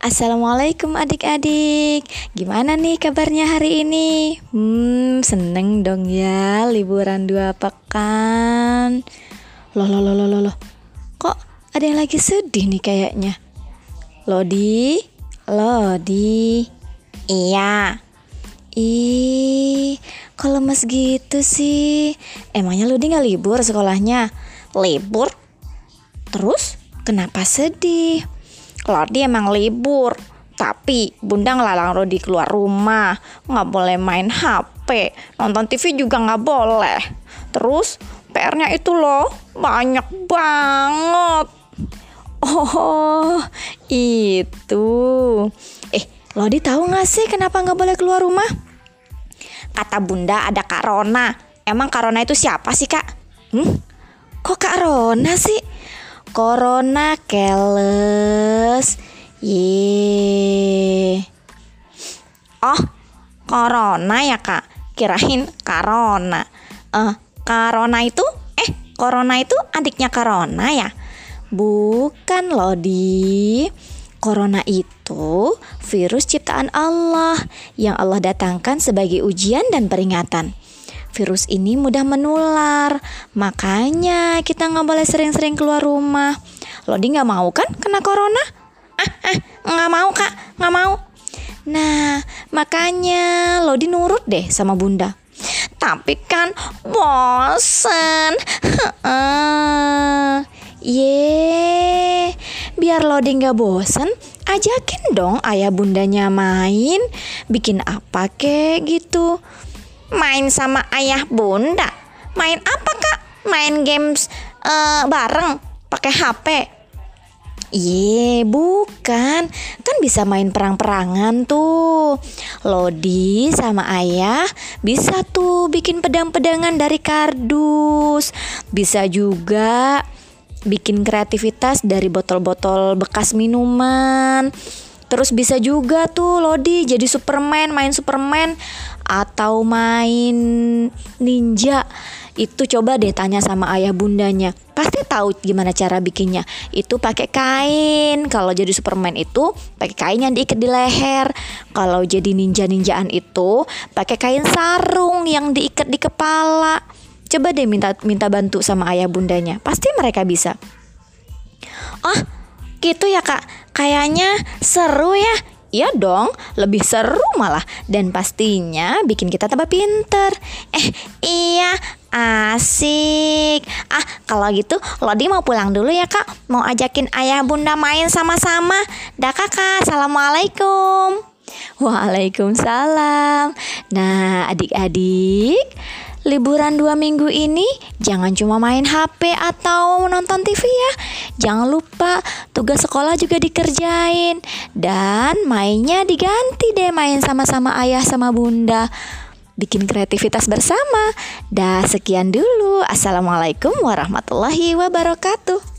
Assalamualaikum adik-adik Gimana nih kabarnya hari ini? Hmm, seneng dong ya liburan dua pekan Loh, loh, loh, loh, loh Kok ada yang lagi sedih nih kayaknya? Lodi? Lodi? Iya Ih, kok lemes gitu sih? Emangnya Lodi gak libur sekolahnya? Libur? Terus kenapa sedih? Lodi emang libur. Tapi bunda ngelarang Rodi keluar rumah. Nggak boleh main HP nonton TV juga nggak boleh. Terus PR-nya itu loh banyak banget. Oh itu. Eh Lodi tahu nggak sih kenapa nggak boleh keluar rumah? Kata bunda ada Kak Rona. Emang Kak Rona itu siapa sih kak? Hmm? kok Kak Rona sih Corona keles. Ye. Oh, corona ya, Kak. Kirain corona. Eh, uh, corona itu eh corona itu adiknya corona ya? Bukan loh, Di. Corona itu virus ciptaan Allah yang Allah datangkan sebagai ujian dan peringatan virus ini mudah menular. Makanya kita nggak boleh sering-sering keluar rumah. Lodi nggak mau kan kena corona? Ah, ah, nggak mau kak, nggak mau. Nah, makanya Lodi nurut deh sama bunda. Tapi kan bosen. Ye, biar Lodi nggak bosen, ajakin dong ayah bundanya main, bikin apa kek gitu. Main sama ayah bunda? Main apa kak? Main games uh, bareng pakai HP? Iya, bukan. Kan bisa main perang-perangan tuh. Lodi sama ayah bisa tuh bikin pedang-pedangan dari kardus. Bisa juga bikin kreativitas dari botol-botol bekas minuman. Terus bisa juga tuh Lodi jadi Superman, main Superman atau main ninja. Itu coba deh tanya sama ayah bundanya. Pasti tahu gimana cara bikinnya. Itu pakai kain. Kalau jadi Superman itu pakai kain yang diikat di leher. Kalau jadi ninja-ninjaan itu pakai kain sarung yang diikat di kepala. Coba deh minta minta bantu sama ayah bundanya. Pasti mereka bisa. Oh, gitu ya kak Kayaknya seru ya. Iya dong, lebih seru malah. Dan pastinya bikin kita tambah pinter. Eh iya asik. Ah kalau gitu Lodi mau pulang dulu ya kak. Mau ajakin ayah bunda main sama-sama. Dah kakak, Assalamualaikum. Waalaikumsalam. Nah adik-adik liburan dua minggu ini jangan cuma main HP atau nonton TV ya. Jangan lupa tugas sekolah juga dikerjain dan mainnya diganti deh main sama-sama ayah sama bunda. Bikin kreativitas bersama. Dah sekian dulu. Assalamualaikum warahmatullahi wabarakatuh.